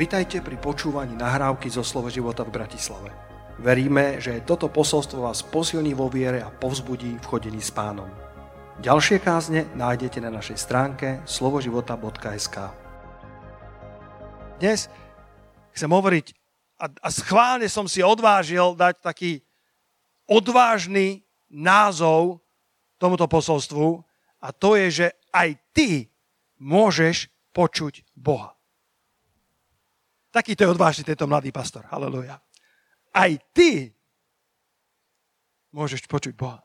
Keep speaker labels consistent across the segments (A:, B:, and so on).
A: Vitajte pri počúvaní nahrávky zo Slovo života v Bratislave. Veríme, že toto posolstvo vás posilní vo viere a povzbudí v chodení s pánom. Ďalšie kázne nájdete na našej stránke slovoživota.sk Dnes chcem hovoriť a, a schválne som si odvážil dať taký odvážny názov tomuto posolstvu a to je, že aj ty môžeš počuť Boha. Takýto je odvážny tento mladý pastor. Halleluja. Aj ty môžeš počuť Boha.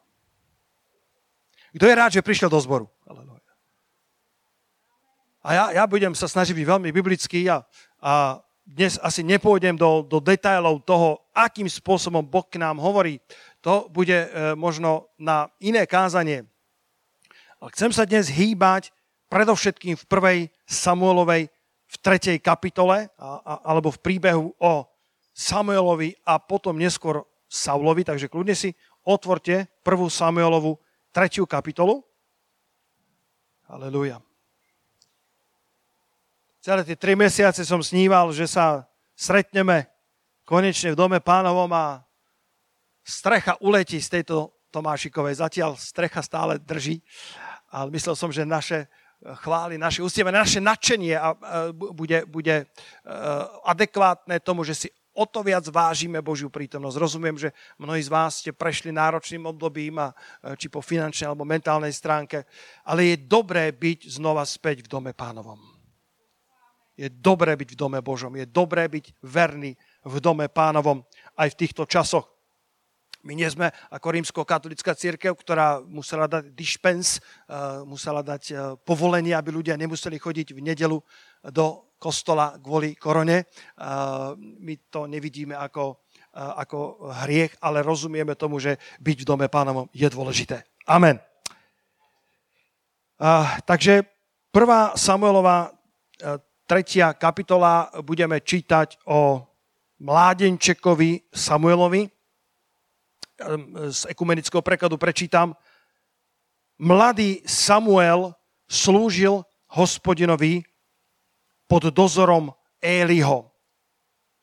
A: Kto je rád, že prišiel do zboru? Halleluja. A ja, ja budem sa snažiť byť veľmi biblický a, a dnes asi nepôjdem do, do detailov toho, akým spôsobom Boh k nám hovorí. To bude e, možno na iné kázanie. Ale chcem sa dnes hýbať predovšetkým v prvej Samuelovej v tretej kapitole a, a, alebo v príbehu o Samuelovi a potom neskôr Saulovi, takže kľudne si otvorte prvú Samuelovu tretiu kapitolu. Aleluja. Celé tie tri mesiace som sníval, že sa stretneme konečne v dome pánovom a strecha uletí z tejto Tomášikovej. Zatiaľ strecha stále drží, ale myslel som, že naše chvály, naše ústievanie, naše nadšenie a bude, bude e, adekvátne tomu, že si o to viac vážime Božiu prítomnosť. Rozumiem, že mnohí z vás ste prešli náročným obdobím, a, e, či po finančnej alebo mentálnej stránke, ale je dobré byť znova späť v dome pánovom. Je dobré byť v dome Božom, je dobré byť verný v dome pánovom aj v týchto časoch. My nie sme ako rímsko-katolická církev, ktorá musela dať dispens, uh, musela dať uh, povolenie, aby ľudia nemuseli chodiť v nedelu do kostola kvôli korone. Uh, my to nevidíme ako, ako hriech, ale rozumieme tomu, že byť v dome pánovom je dôležité. Amen. Takže prvá Samuelová tretia kapitola budeme čítať o mládenčekovi Samuelovi, z ekumenického prekladu prečítam. Mladý Samuel slúžil hospodinovi pod dozorom Éliho.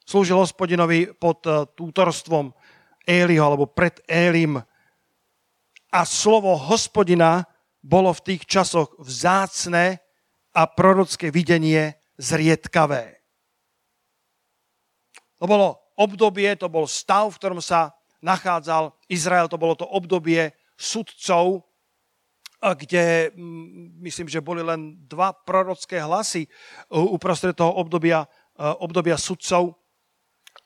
A: Slúžil hospodinovi pod eh, tútorstvom Éliho alebo pred Élim. A slovo hospodina bolo v tých časoch vzácne a prorocké videnie zriedkavé. To bolo obdobie, to bol stav, v ktorom sa nachádzal. Izrael, to bolo to obdobie sudcov, kde myslím, že boli len dva prorocké hlasy uprostred toho obdobia, obdobia sudcov.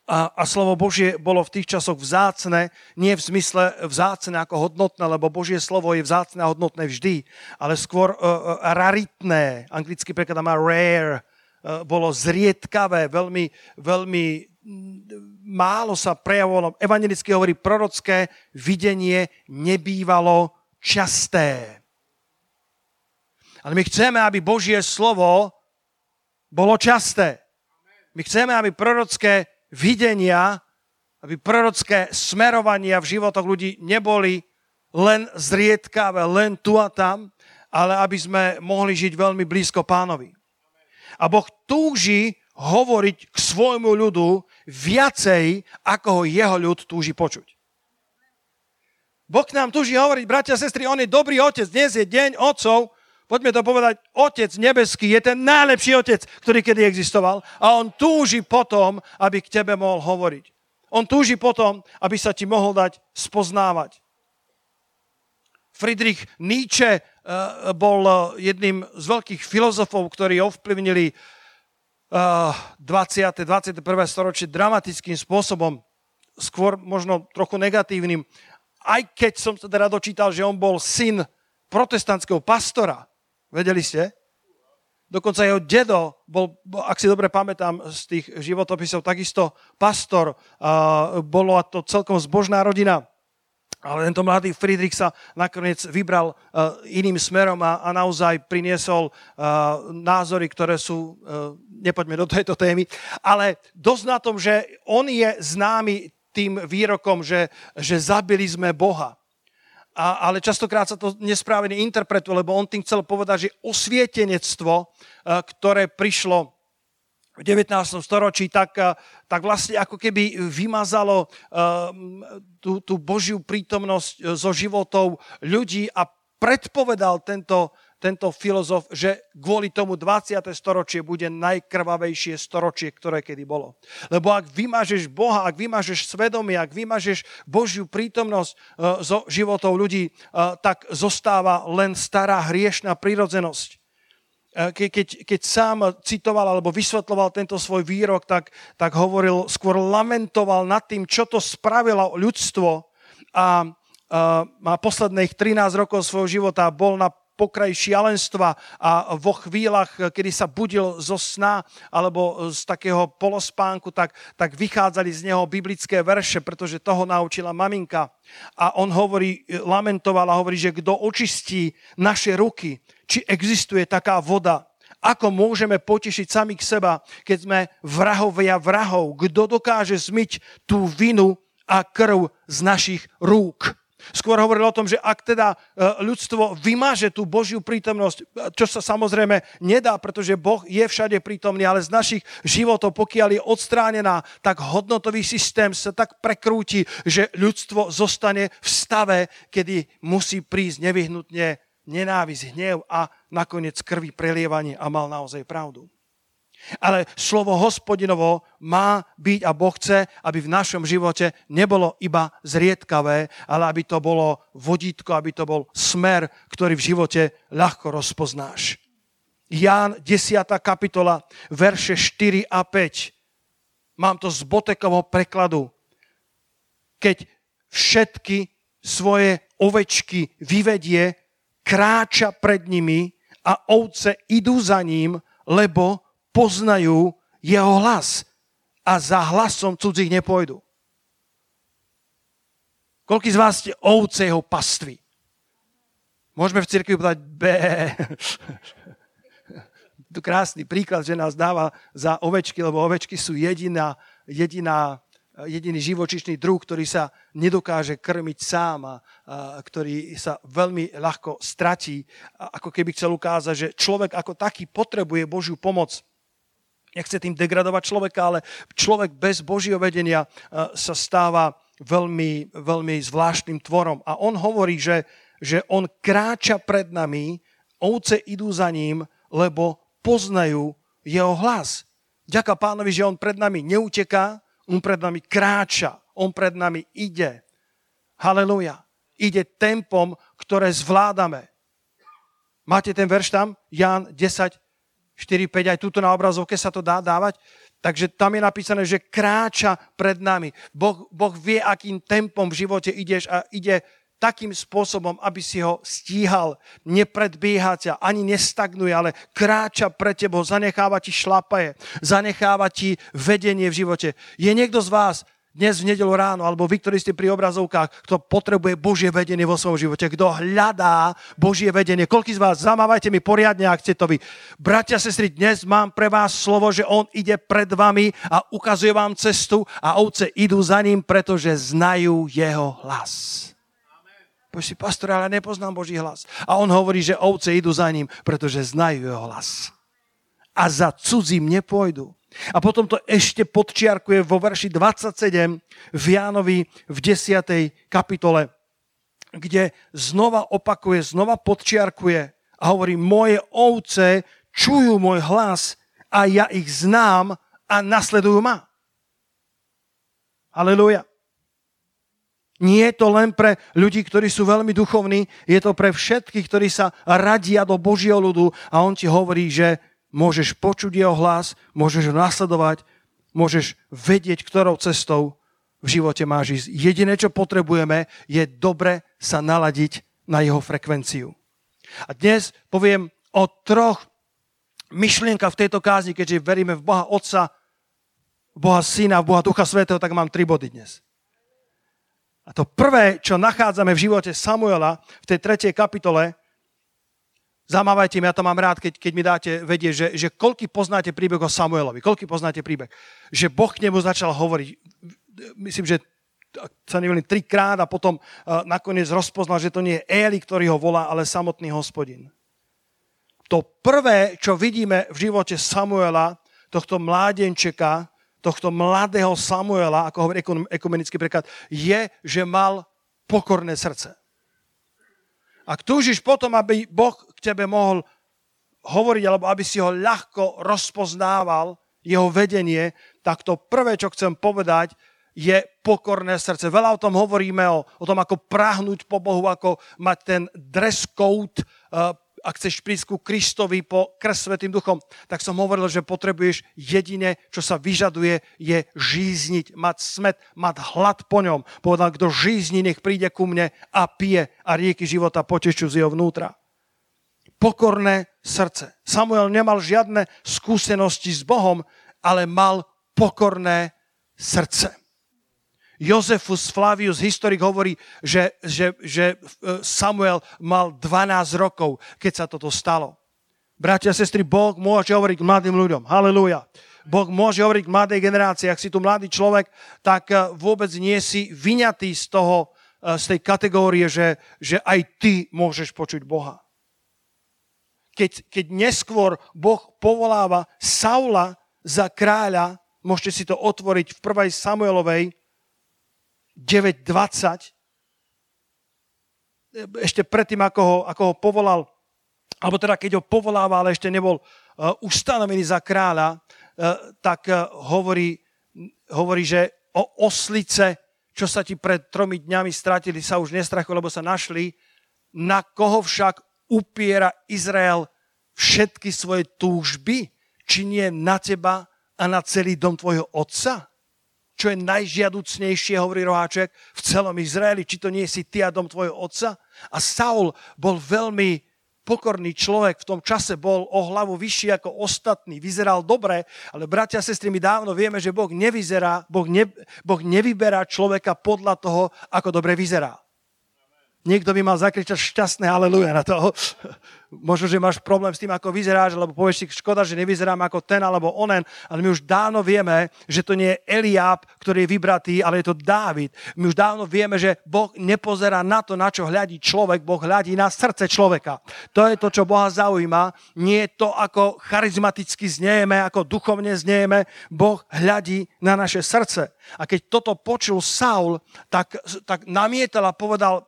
A: A, a slovo Božie bolo v tých časoch vzácne, nie v zmysle vzácne ako hodnotné, lebo Božie slovo je vzácne a hodnotné vždy, ale skôr uh, raritné, anglicky preklad má rare, uh, bolo zriedkavé, veľmi, veľmi málo sa prejavovalo, evangelicky hovorí, prorocké videnie nebývalo časté. Ale my chceme, aby Božie slovo bolo časté. My chceme, aby prorocké videnia, aby prorocké smerovania v životoch ľudí neboli len zriedkavé, len tu a tam, ale aby sme mohli žiť veľmi blízko pánovi. A Boh túži hovoriť k svojmu ľudu viacej, ako ho jeho ľud túži počuť. Boh nám túži hovoriť, bratia a sestry, on je dobrý otec. Dnes je deň otcov. Poďme to povedať, otec nebeský je ten najlepší otec, ktorý kedy existoval. A on túži potom, aby k tebe mohol hovoriť. On túži potom, aby sa ti mohol dať spoznávať. Friedrich Nietzsche eh, bol eh, jedným z veľkých filozofov, ktorí ovplyvnili 20. 21. storočie dramatickým spôsobom, skôr možno trochu negatívnym, aj keď som sa teda dočítal, že on bol syn protestantského pastora. Vedeli ste? Dokonca jeho dedo bol, ak si dobre pamätám z tých životopisov, takisto pastor. A bolo to celkom zbožná rodina. Ale tento mladý Friedrich sa nakoniec vybral uh, iným smerom a, a naozaj priniesol uh, názory, ktoré sú, uh, nepoďme do tejto témy, ale dosť na tom, že on je známy tým výrokom, že, že zabili sme Boha. A, ale častokrát sa to nesprávne interpretuje, lebo on tým chcel povedať, že osvietenectvo, ktoré prišlo v 19. storočí, tak, eh, tak vlastne ako keby vymazalo uh, tú, tú Božiu prítomnosť eh, zo životov ľudí a predpovedal tento, tento filozof, že kvôli tomu 20. storočie bude najkrvavejšie storočie, ktoré kedy bolo. Lebo ak vymažeš Boha, ak vymažeš svedomie, ak vymažeš Božiu prítomnosť zo životov ľudí, tak zostáva len stará hriešná prírodzenosť. E, ke, keď, keď sám citoval alebo vysvetloval tento svoj výrok, tak, tak hovoril, skôr lamentoval nad tým, čo to spravilo ľudstvo a, a má posledných 13 rokov svojho života bol na pokraji šialenstva a vo chvíľach, kedy sa budil zo sna alebo z takého polospánku, tak, tak vychádzali z neho biblické verše, pretože toho naučila maminka. A on hovorí, lamentoval a hovorí, že kto očistí naše ruky, či existuje taká voda. Ako môžeme potešiť samých seba, keď sme vrahovia vrahov? Kto dokáže zmyť tú vinu a krv z našich rúk? Skôr hovoril o tom, že ak teda e, ľudstvo vymaže tú Božiu prítomnosť, čo sa samozrejme nedá, pretože Boh je všade prítomný, ale z našich životov, pokiaľ je odstránená, tak hodnotový systém sa tak prekrúti, že ľudstvo zostane v stave, kedy musí prísť nevyhnutne nenávisť, hnev a nakoniec krvi prelievanie a mal naozaj pravdu. Ale slovo hospodinovo má byť a Boh chce, aby v našom živote nebolo iba zriedkavé, ale aby to bolo vodítko, aby to bol smer, ktorý v živote ľahko rozpoznáš. Ján 10. kapitola, verše 4 a 5. Mám to z Botekovho prekladu. Keď všetky svoje ovečky vyvedie, kráča pred nimi a ovce idú za ním, lebo poznajú jeho hlas a za hlasom cudzích nepôjdu. Koľký z vás ste ovce jeho pastvy? Môžeme v cirkvi povedať B. krásny príklad, že nás dáva za ovečky, lebo ovečky sú jediná, jediná jediný živočišný druh, ktorý sa nedokáže krmiť sám a, ktorý sa veľmi ľahko stratí, ako keby chcel ukázať, že človek ako taký potrebuje Božiu pomoc. Nechce tým degradovať človeka, ale človek bez Božieho vedenia sa stáva veľmi, veľmi zvláštnym tvorom. A on hovorí, že, že on kráča pred nami, ovce idú za ním, lebo poznajú jeho hlas. Ďaká pánovi, že on pred nami neuteká, on pred nami kráča, on pred nami ide. Haleluja. Ide tempom, ktoré zvládame. Máte ten verš tam? Jan 10, 4, 5, aj túto na obrazovke sa to dá dávať. Takže tam je napísané, že kráča pred nami. Boh, boh vie, akým tempom v živote ideš a ide takým spôsobom, aby si ho stíhal, nepredbieha ťa, ani nestagnuje, ale kráča pre tebou, zanecháva ti šlapaje, zanecháva ti vedenie v živote. Je niekto z vás dnes v nedelu ráno, alebo vy, ktorí ste pri obrazovkách, kto potrebuje Božie vedenie vo svojom živote, kto hľadá Božie vedenie. Koľký z vás, zamávajte mi poriadne, ak ste to vy. Bratia, sestry, dnes mám pre vás slovo, že On ide pred vami a ukazuje vám cestu a ovce idú za ním, pretože znajú Jeho hlas. Povieš si, pastor, ale nepoznám Boží hlas. A on hovorí, že ovce idú za ním, pretože znajú jeho hlas. A za cudzím nepôjdu. A potom to ešte podčiarkuje vo verši 27 v Jánovi v 10. kapitole, kde znova opakuje, znova podčiarkuje a hovorí, moje ovce čujú môj hlas a ja ich znám a nasledujú ma. Aleluja. Nie je to len pre ľudí, ktorí sú veľmi duchovní, je to pre všetkých, ktorí sa radia do Božieho ľudu a on ti hovorí, že môžeš počuť jeho hlas, môžeš ho nasledovať, môžeš vedieť, ktorou cestou v živote máš ísť. Jediné, čo potrebujeme, je dobre sa naladiť na jeho frekvenciu. A dnes poviem o troch myšlienkach v tejto kázni, keďže veríme v Boha Otca, Boha Syna, v Boha Ducha Svetého, tak mám tri body dnes. A to prvé, čo nachádzame v živote Samuela v tej tretej kapitole, zamávajte mi, ja to mám rád, keď, keď mi dáte vedieť, že, že koľky poznáte príbeh o Samuelovi, koľky poznáte príbeh, že Boh k nemu začal hovoriť, myslím, že sa nevolím trikrát a potom uh, nakoniec rozpoznal, že to nie je Éli, ktorý ho volá, ale samotný hospodin. To prvé, čo vidíme v živote Samuela, to tohto mládenčeka, tohto mladého Samuela, ako hovorí ekumenický preklad, je, že mal pokorné srdce. Ak túžiš potom, aby Boh k tebe mohol hovoriť, alebo aby si ho ľahko rozpoznával, jeho vedenie, tak to prvé, čo chcem povedať, je pokorné srdce. Veľa o tom hovoríme, o, o tom, ako prahnúť po Bohu, ako mať ten dress code, uh, ak chceš prísť ku Kristovi po krst Svetým duchom, tak som hovoril, že potrebuješ jedine, čo sa vyžaduje, je žízniť, mať smet, mať hlad po ňom. Povedal, kto žízni, nech príde ku mne a pije a rieky života potečú z jeho vnútra. Pokorné srdce. Samuel nemal žiadne skúsenosti s Bohom, ale mal pokorné srdce. Jozefus Flavius, historik, hovorí, že, že, že e, Samuel mal 12 rokov, keď sa toto stalo. Bratia a sestry, Boh môže hovoriť mladým ľuďom. Halelúja. Boh môže hovoriť k mladej generácii. Ak si tu mladý človek, tak e, vôbec nie si vyňatý z toho, e, z tej kategórie, že, že aj ty môžeš počuť Boha. Keď, keď neskôr Boh povoláva Saula za kráľa, môžete si to otvoriť v 1. Samuelovej 9.20, ešte predtým, ako ho, ako ho povolal, alebo teda keď ho povolával, ale ešte nebol uh, ustanovený za kráľa, uh, tak uh, hovorí, hovorí, že o oslice, čo sa ti pred tromi dňami stratili, sa už nestrachujú, lebo sa našli, na koho však upiera Izrael všetky svoje túžby, či nie na teba a na celý dom tvojho otca? Čo je najžiaducnejšie, hovorí Roháček, v celom Izraeli, či to nie si ty a dom tvojho otca. A Saul bol veľmi pokorný človek, v tom čase bol o hlavu vyšší ako ostatní, vyzeral dobre, ale bratia a sestry, my dávno vieme, že Boh nevyzerá, boh, ne, boh nevyberá človeka podľa toho, ako dobre vyzerá. Niekto by mal zakričať šťastné aleluja na toho. Možno, že máš problém s tým, ako vyzeráš, lebo povieš si, škoda, že nevyzerám ako ten alebo onen, ale my už dávno vieme, že to nie je Eliáb, ktorý je vybratý, ale je to Dávid. My už dávno vieme, že Boh nepozerá na to, na čo hľadí človek, Boh hľadí na srdce človeka. To je to, čo Boha zaujíma. Nie je to, ako charizmaticky znieme, ako duchovne znieme. Boh hľadí na naše srdce. A keď toto počul Saul, tak, tak namietal a povedal,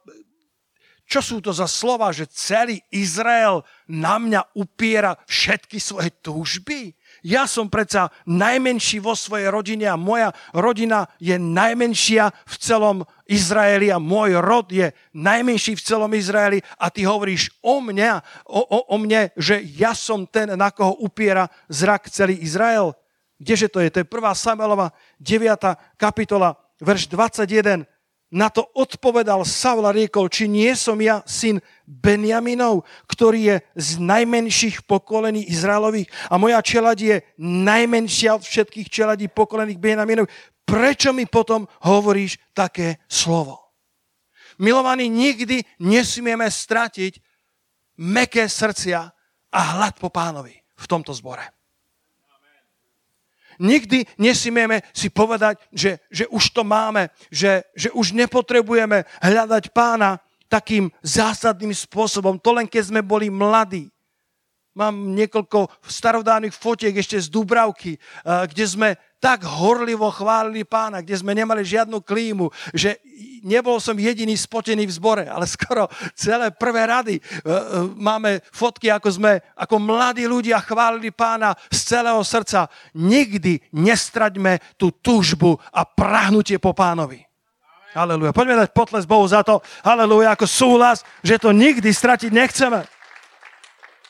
A: čo sú to za slova, že celý Izrael na mňa upiera všetky svoje túžby? Ja som predsa najmenší vo svojej rodine a moja rodina je najmenšia v celom Izraeli a môj rod je najmenší v celom Izraeli a ty hovoríš o mne, o, o, o mne, že ja som ten, na koho upiera zrak celý Izrael. Kdeže to je? To je 1. Samuelova 9. kapitola, verš 21 na to odpovedal Saul a riekol, či nie som ja syn Benjaminov, ktorý je z najmenších pokolení Izraelových a moja čeladi je najmenšia od všetkých čeladí pokolených Benjaminov. Prečo mi potom hovoríš také slovo? Milovaní, nikdy nesmieme stratiť meké srdcia a hlad po pánovi v tomto zbore. Nikdy nesmieme si povedať, že, že už to máme, že, že už nepotrebujeme hľadať pána takým zásadným spôsobom. To len keď sme boli mladí. Mám niekoľko starodávnych fotiek ešte z Dubravky, eh, kde sme tak horlivo chválili pána, kde sme nemali žiadnu klímu, že nebol som jediný spotený v zbore, ale skoro celé prvé rady e, e, máme fotky, ako sme ako mladí ľudia chválili pána z celého srdca. Nikdy nestraďme tú túžbu a prahnutie po pánovi. Halelúja. Poďme dať potles Bohu za to. Halelúja, ako súhlas, že to nikdy stratiť nechceme.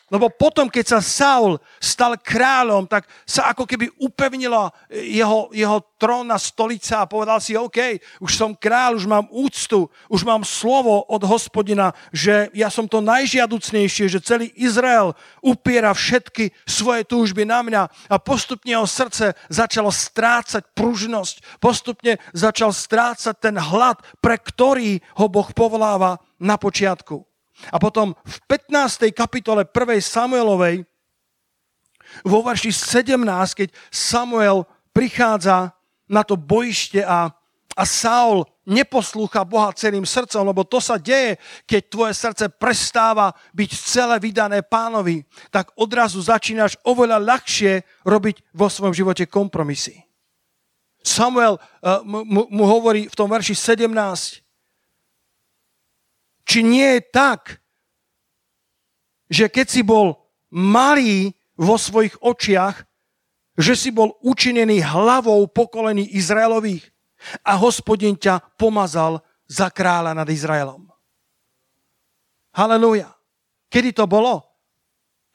A: Lebo potom, keď sa Saul stal kráľom, tak sa ako keby upevnila jeho, jeho trónna stolica a povedal si, OK, už som kráľ, už mám úctu, už mám slovo od hospodina, že ja som to najžiaducnejšie, že celý Izrael upiera všetky svoje túžby na mňa a postupne jeho srdce začalo strácať pružnosť, postupne začal strácať ten hlad, pre ktorý ho Boh povoláva na počiatku. A potom v 15. kapitole 1. Samuelovej, vo verši 17, keď Samuel prichádza na to bojište a, a Saul neposlúcha Boha celým srdcom, lebo to sa deje, keď tvoje srdce prestáva byť celé vydané pánovi, tak odrazu začínaš oveľa ľahšie robiť vo svojom živote kompromisy. Samuel uh, mu, mu hovorí v tom verši 17, či nie je tak, že keď si bol malý vo svojich očiach, že si bol učinený hlavou pokolení Izraelových a hospodin ťa pomazal za kráľa nad Izraelom. Halelúja. Kedy to bolo?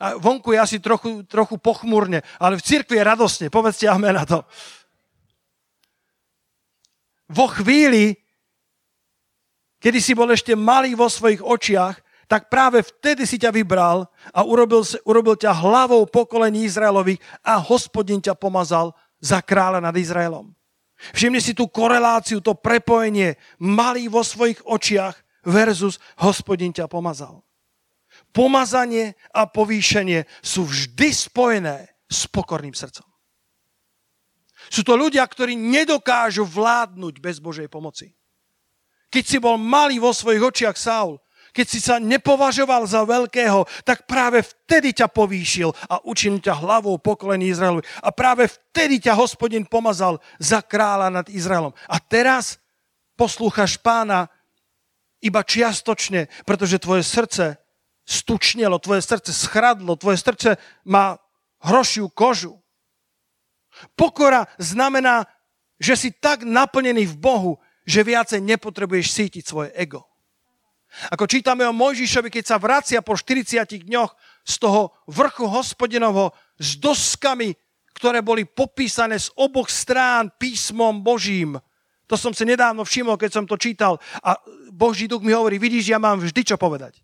A: A vonku je asi trochu, trochu pochmúrne, ale v cirkvi je radosne. Povedzte amen na to. Vo chvíli, kedy si bol ešte malý vo svojich očiach, tak práve vtedy si ťa vybral a urobil, urobil ťa hlavou pokolení Izraelových a hospodin ťa pomazal za kráľa nad Izraelom. Všimni si tú koreláciu, to prepojenie malý vo svojich očiach versus hospodin ťa pomazal. Pomazanie a povýšenie sú vždy spojené s pokorným srdcom. Sú to ľudia, ktorí nedokážu vládnuť bez Božej pomoci. Keď si bol malý vo svojich očiach Saul, keď si sa nepovažoval za veľkého, tak práve vtedy ťa povýšil a učinil ťa hlavou pokolení Izraelu. A práve vtedy ťa hospodin pomazal za kráľa nad Izraelom. A teraz poslúchaš pána iba čiastočne, pretože tvoje srdce stučnelo, tvoje srdce schradlo, tvoje srdce má hrošiu kožu. Pokora znamená, že si tak naplnený v Bohu, že viacej nepotrebuješ sítiť svoje ego. Ako čítame o Mojžišovi, keď sa vracia po 40 dňoch z toho vrchu hospodinovho s doskami, ktoré boli popísané z oboch strán písmom Božím. To som si nedávno všimol, keď som to čítal. A Boží duch mi hovorí, vidíš, ja mám vždy čo povedať.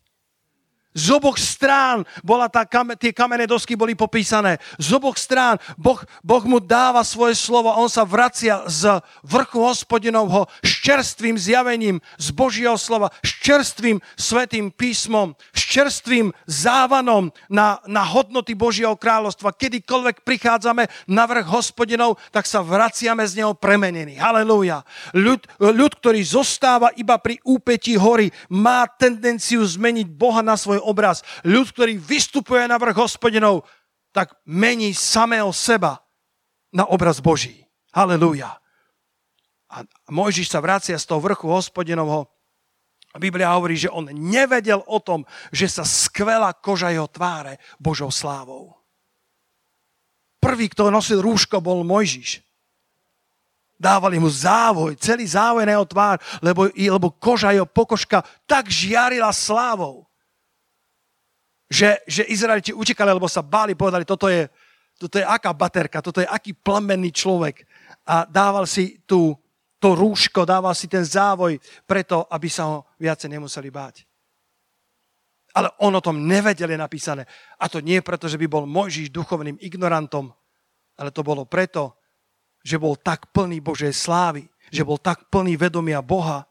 A: Z oboch strán bola tá, tie kamenné dosky boli popísané. Z oboch strán boh, boh mu dáva svoje slovo a on sa vracia z vrchu hospodinovho s čerstvým zjavením z Božieho slova, s čerstvým svetým písmom, s čerstvým závanom na, na hodnoty Božieho kráľovstva. Kedykoľvek prichádzame na vrch hospodinov, tak sa vraciame z neho premenení. Halelúja. Ľud, ľud, ktorý zostáva iba pri úpetí hory, má tendenciu zmeniť Boha na svoj obraz. Ľud, ktorý vystupuje na vrch hospodinov, tak mení samého seba na obraz Boží. Halelúja. A Mojžiš sa vracia z toho vrchu hospodinovho. Biblia hovorí, že on nevedel o tom, že sa skvelá koža jeho tváre Božou slávou. Prvý, kto nosil rúško, bol Mojžiš. Dávali mu závoj, celý závoj na jeho tvár, lebo, lebo koža jeho pokožka tak žiarila slávou že, že Izraeliti utekali, lebo sa báli, povedali, toto je, toto je aká baterka, toto je aký plamenný človek. A dával si tú, to rúško, dával si ten závoj preto, aby sa ho viacej nemuseli báť. Ale on o tom nevedel, je napísané. A to nie preto, že by bol Mojžiš duchovným ignorantom, ale to bolo preto, že bol tak plný Božej slávy, že bol tak plný vedomia Boha,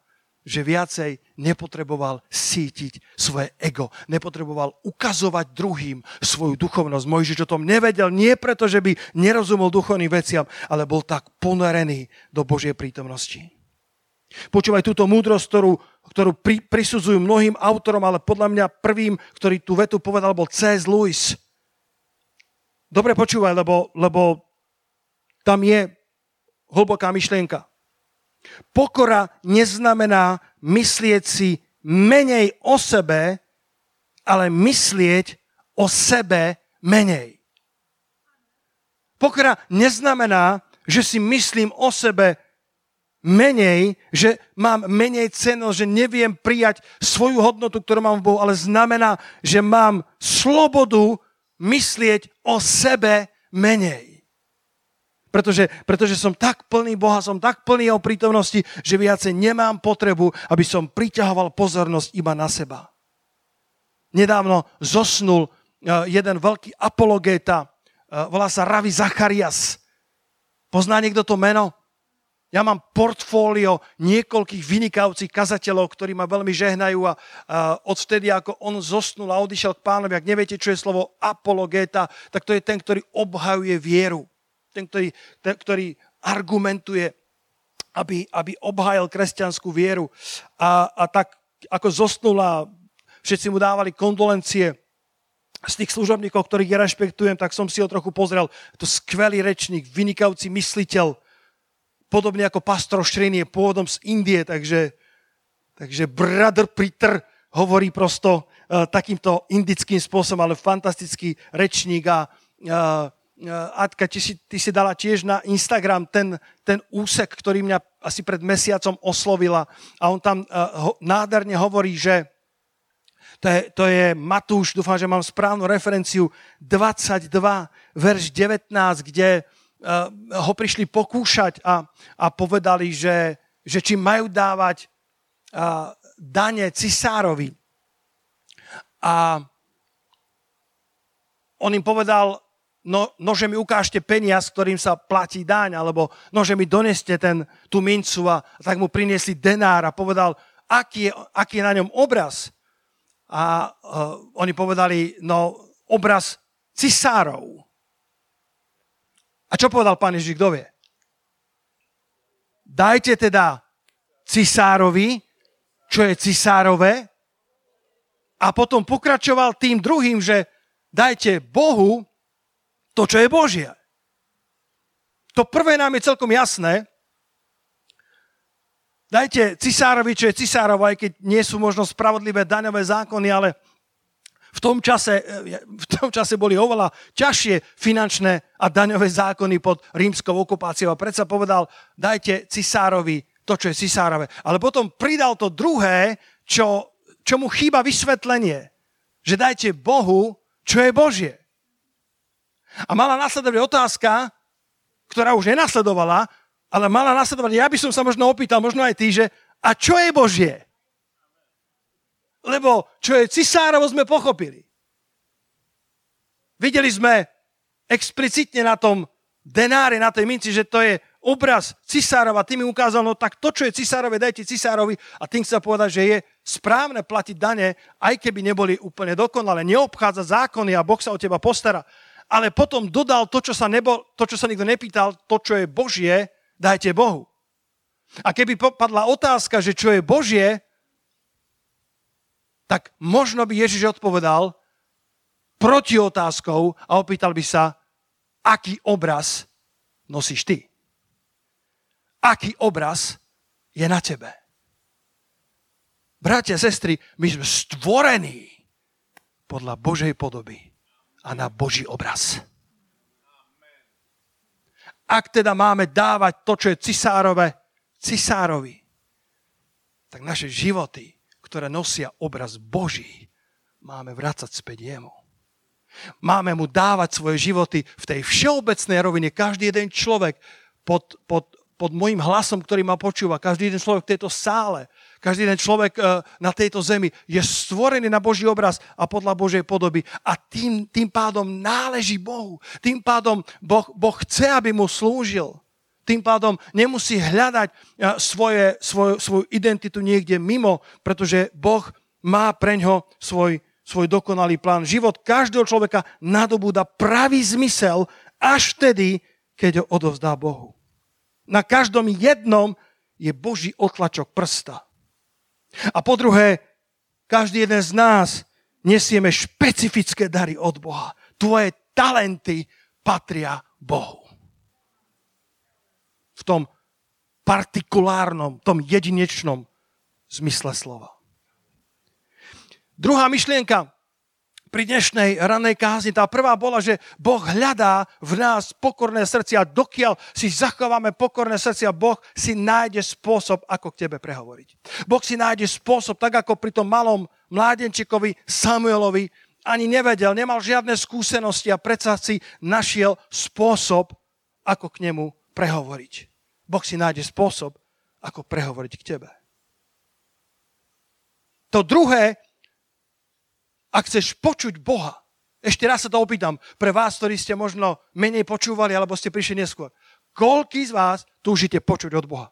A: že viacej nepotreboval sítiť svoje ego, nepotreboval ukazovať druhým svoju duchovnosť. Mojžiš o tom nevedel nie preto, že by nerozumel duchovným veciam, ale bol tak ponorený do Božej prítomnosti. Počúvaj túto múdrosť, ktorú, ktorú pri, prisudzujú mnohým autorom, ale podľa mňa prvým, ktorý tú vetu povedal, bol C.S. Lewis. Dobre počúvaj, lebo, lebo tam je hlboká myšlienka. Pokora neznamená myslieť si menej o sebe, ale myslieť o sebe menej. Pokora neznamená, že si myslím o sebe menej, že mám menej cenosť, že neviem prijať svoju hodnotu, ktorú mám v Bohu, ale znamená, že mám slobodu myslieť o sebe menej. Pretože, pretože som tak plný Boha, som tak plný jeho prítomnosti, že viacej nemám potrebu, aby som priťahoval pozornosť iba na seba. Nedávno zosnul eh, jeden veľký apologéta, eh, volá sa Ravi Zacharias. Pozná niekto to meno? Ja mám portfólio niekoľkých vynikajúcich kazateľov, ktorí ma veľmi žehnajú a, a odvtedy, ako on zosnul a odišiel k pánovi, ak neviete, čo je slovo apologéta, tak to je ten, ktorý obhajuje vieru ten, ktorý, ten, ktorý argumentuje aby, aby obhájil kresťanskú vieru. A, a tak ako zosnula, všetci mu dávali kondolencie z tých služobníkov, ktorých ja rešpektujem, tak som si ho trochu pozrel. To skvelý rečník, vynikajúci mysliteľ, podobne ako pastor Šrin je pôvodom z Indie, takže, takže brother Peter hovorí prosto uh, takýmto indickým spôsobom, ale fantastický rečník a uh, Atka, ty si, ty si dala tiež na Instagram ten, ten úsek, ktorý mňa asi pred mesiacom oslovila a on tam uh, ho, nádherne hovorí, že to je, to je Matúš, dúfam, že mám správnu referenciu, 22, verš 19, kde uh, ho prišli pokúšať a, a povedali, že, že či majú dávať uh, dane cisárovi. A on im povedal, no, nože mi ukážte peniaz, ktorým sa platí daň, alebo nože mi doneste ten, tú mincu a, tak mu priniesli denár a povedal, aký je, aký je na ňom obraz. A uh, oni povedali, no obraz cisárov. A čo povedal pán Ježiš, kto vie? Dajte teda cisárovi, čo je cisárové, a potom pokračoval tým druhým, že dajte Bohu, to, čo je Božie. To prvé nám je celkom jasné. Dajte cisárovi, čo je cisárovo, aj keď nie sú možno spravodlivé daňové zákony, ale v tom čase, v tom čase boli oveľa ťažšie finančné a daňové zákony pod rímskou okupáciou. A predsa povedal, dajte cisárovi to, čo je cisárové. Ale potom pridal to druhé, čo, čo mu chýba vysvetlenie. Že dajte Bohu, čo je Božie. A mala nasledovať otázka, ktorá už nenasledovala, ale mala nasledovať, ja by som sa možno opýtal, možno aj ty, že a čo je Božie? Lebo čo je cisárovo sme pochopili. Videli sme explicitne na tom denári, na tej minci, že to je obraz cisárova. Ty mi ukázal, no tak to, čo je cisárove, dajte cisárovi. A tým chcem povedať, že je správne platiť dane, aj keby neboli úplne dokonalé. Neobchádza zákony a Boh sa o teba postará ale potom dodal to, čo sa, nebo, to, čo sa nikto nepýtal, to, čo je Božie, dajte Bohu. A keby padla otázka, že čo je Božie, tak možno by Ježiš odpovedal proti otázkou a opýtal by sa, aký obraz nosíš ty. Aký obraz je na tebe. Bratia sestry, my sme stvorení podľa Božej podoby a na Boží obraz. Ak teda máme dávať to, čo je cisárové, cisárovi, tak naše životy, ktoré nosia obraz Boží, máme vrácať späť jemu. Máme mu dávať svoje životy v tej všeobecnej rovine. Každý jeden človek pod, pod, pod môjim hlasom, ktorý ma počúva, každý jeden človek v tejto sále, každý ten človek eh, na tejto zemi je stvorený na Boží obraz a podľa Božej podoby a tým, tým pádom náleží Bohu. Tým pádom boh, boh chce, aby mu slúžil. Tým pádom nemusí hľadať eh, svoje, svoj, svoju identitu niekde mimo, pretože Boh má pre ňo svoj, svoj dokonalý plán. Život každého človeka nadobúda pravý zmysel až vtedy, keď ho odovzdá Bohu. Na každom jednom je Boží otlačok prsta. A po druhé, každý jeden z nás nesieme špecifické dary od Boha. Tvoje talenty patria Bohu. V tom partikulárnom, tom jedinečnom zmysle slova. Druhá myšlienka, pri dnešnej ranej kázni. Tá prvá bola, že Boh hľadá v nás pokorné srdcia. Dokiaľ si zachováme pokorné srdcia, Boh si nájde spôsob, ako k tebe prehovoriť. Boh si nájde spôsob, tak ako pri tom malom mládenčikovi Samuelovi ani nevedel, nemal žiadne skúsenosti a predsa si našiel spôsob, ako k nemu prehovoriť. Boh si nájde spôsob, ako prehovoriť k tebe. To druhé ak chceš počuť Boha, ešte raz sa to opýtam, pre vás, ktorí ste možno menej počúvali, alebo ste prišli neskôr. Koľký z vás túžite počuť od Boha?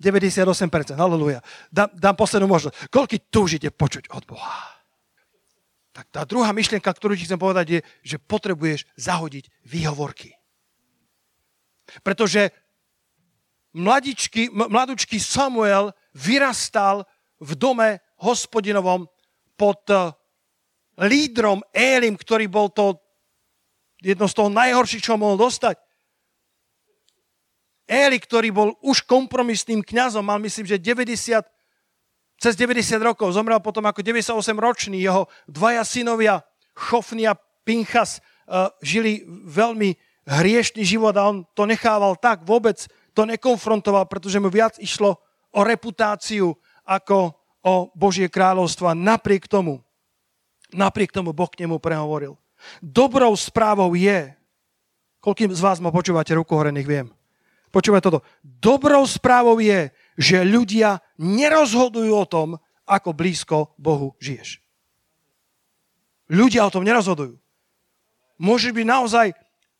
A: 98%, halleluja. Dám, dám poslednú možnosť. Koľký túžite počuť od Boha? Tak tá druhá myšlienka, ktorú ti chcem povedať, je, že potrebuješ zahodiť výhovorky. Pretože mladičky, mladučký Samuel vyrastal v dome hospodinovom pod eh, lídrom Élim, ktorý bol to jedno z toho najhorších, čo mohol dostať. Éli, ktorý bol už kompromisným kňazom, mal myslím, že 90, cez 90 rokov, zomrel potom ako 98 ročný, jeho dvaja synovia, Chofny a Pinchas, uh, žili veľmi hriešný život a on to nechával tak, vôbec to nekonfrontoval, pretože mu viac išlo o reputáciu ako o Božie kráľovstvo. A napriek tomu, napriek tomu Boh k nemu prehovoril. Dobrou správou je, koľkým z vás ma počúvate ruku hore, nech viem. Počúvaj toto. Dobrou správou je, že ľudia nerozhodujú o tom, ako blízko Bohu žiješ. Ľudia o tom nerozhodujú. Môžeš byť naozaj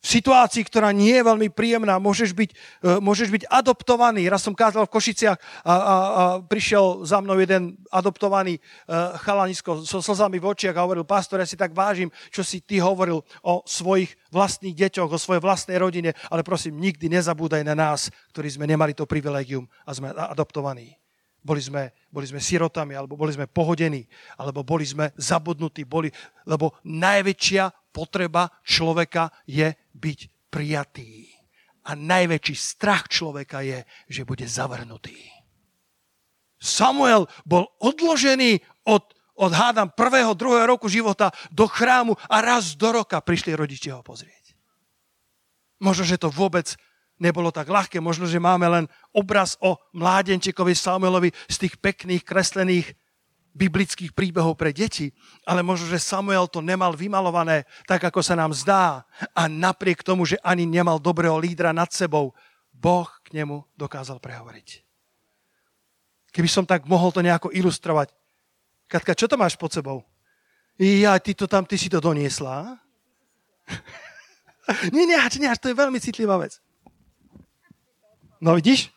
A: v situácii, ktorá nie je veľmi príjemná, môžeš byť, uh, môžeš byť adoptovaný. Raz som kázal v Košiciach a, a, a prišiel za mnou jeden adoptovaný uh, chalanisko so slzami v očiach a hovoril, pastor, ja si tak vážim, čo si ty hovoril o svojich vlastných deťoch, o svojej vlastnej rodine, ale prosím, nikdy nezabúdaj na nás, ktorí sme nemali to privilegium a sme adoptovaní. Boli sme, boli sme sirotami, alebo boli sme pohodení, alebo boli sme zabudnutí, boli, lebo najväčšia potreba človeka je byť prijatý. A najväčší strach človeka je, že bude zavrnutý. Samuel bol odložený od, od hádam prvého, druhého roku života do chrámu a raz do roka prišli rodičia ho pozrieť. Možno, že to vôbec nebolo tak ľahké. Možno, že máme len obraz o mládenčekovi Samuelovi z tých pekných, kreslených biblických príbehov pre deti, ale možno, že Samuel to nemal vymalované tak, ako sa nám zdá. A napriek tomu, že ani nemal dobrého lídra nad sebou, Boh k nemu dokázal prehovoriť. Keby som tak mohol to nejako ilustrovať. Katka, čo to máš pod sebou? Ja, ty to tam, ty si to doniesla? nie, nie, nie, to je veľmi citlivá vec. No vidíš?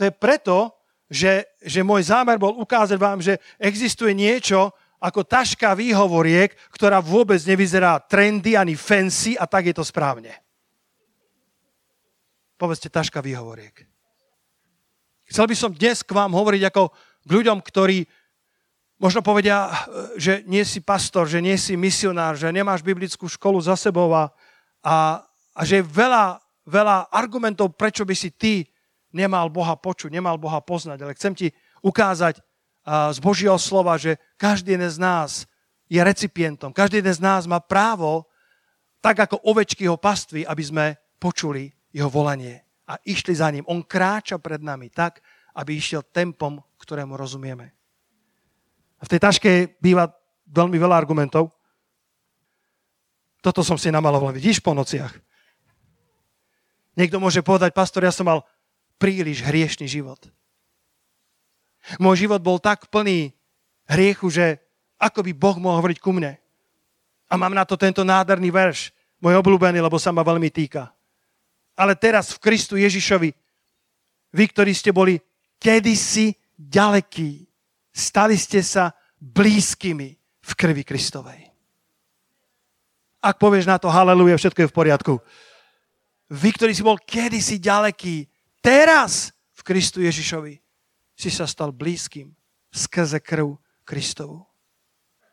A: To je preto, že, že môj zámer bol ukázať vám, že existuje niečo ako taška výhovoriek, ktorá vôbec nevyzerá trendy ani fancy a tak je to správne. Povedzte taška výhovoriek. Chcel by som dnes k vám hovoriť ako k ľuďom, ktorí možno povedia, že nie si pastor, že nie si misionár, že nemáš biblickú školu za sebou a, a, a že veľa veľa argumentov, prečo by si ty nemal Boha počuť, nemal Boha poznať. Ale chcem ti ukázať z Božieho slova, že každý jeden z nás je recipientom. Každý jeden z nás má právo, tak ako ovečky jeho pastvy, aby sme počuli jeho volanie a išli za ním. On kráča pred nami tak, aby išiel tempom, ktorému rozumieme. A v tej taške býva veľmi veľa argumentov. Toto som si namaloval, vidíš, po nociach. Niekto môže povedať, pastor, ja som mal príliš hriešný život. Môj život bol tak plný hriechu, že ako by Boh mohol hovoriť ku mne. A mám na to tento nádherný verš, môj obľúbený, lebo sa ma veľmi týka. Ale teraz v Kristu Ježišovi, vy, ktorí ste boli kedysi ďalekí, stali ste sa blízkymi v krvi Kristovej. Ak povieš na to haleluja, všetko je v poriadku. Vy, ktorý si bol kedysi ďaleký, teraz v Kristu Ježišovi si sa stal blízkym skrze krv Kristovu.